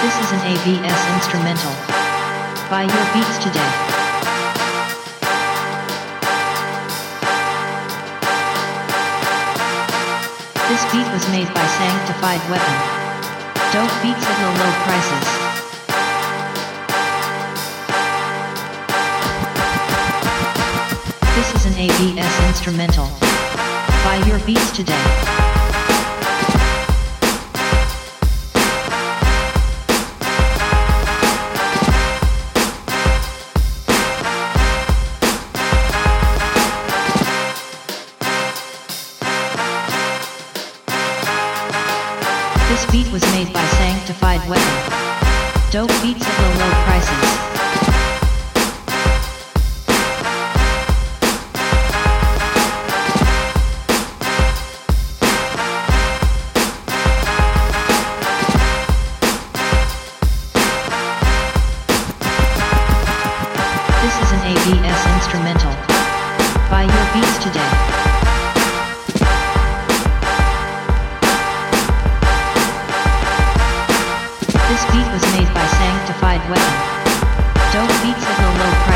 This is an ABS instrumental. Buy your beats today. This beat was made by Sanctified Weapon. Dope beats at low low prices. This is an ABS instrumental. Buy your beats today. This beat was made by Sanctified Weapon. Dope beats at low low prices. This is an ABS instrumental. Buy your beats today. This beat was made by Sanctified Weapon. Dope Beats is the low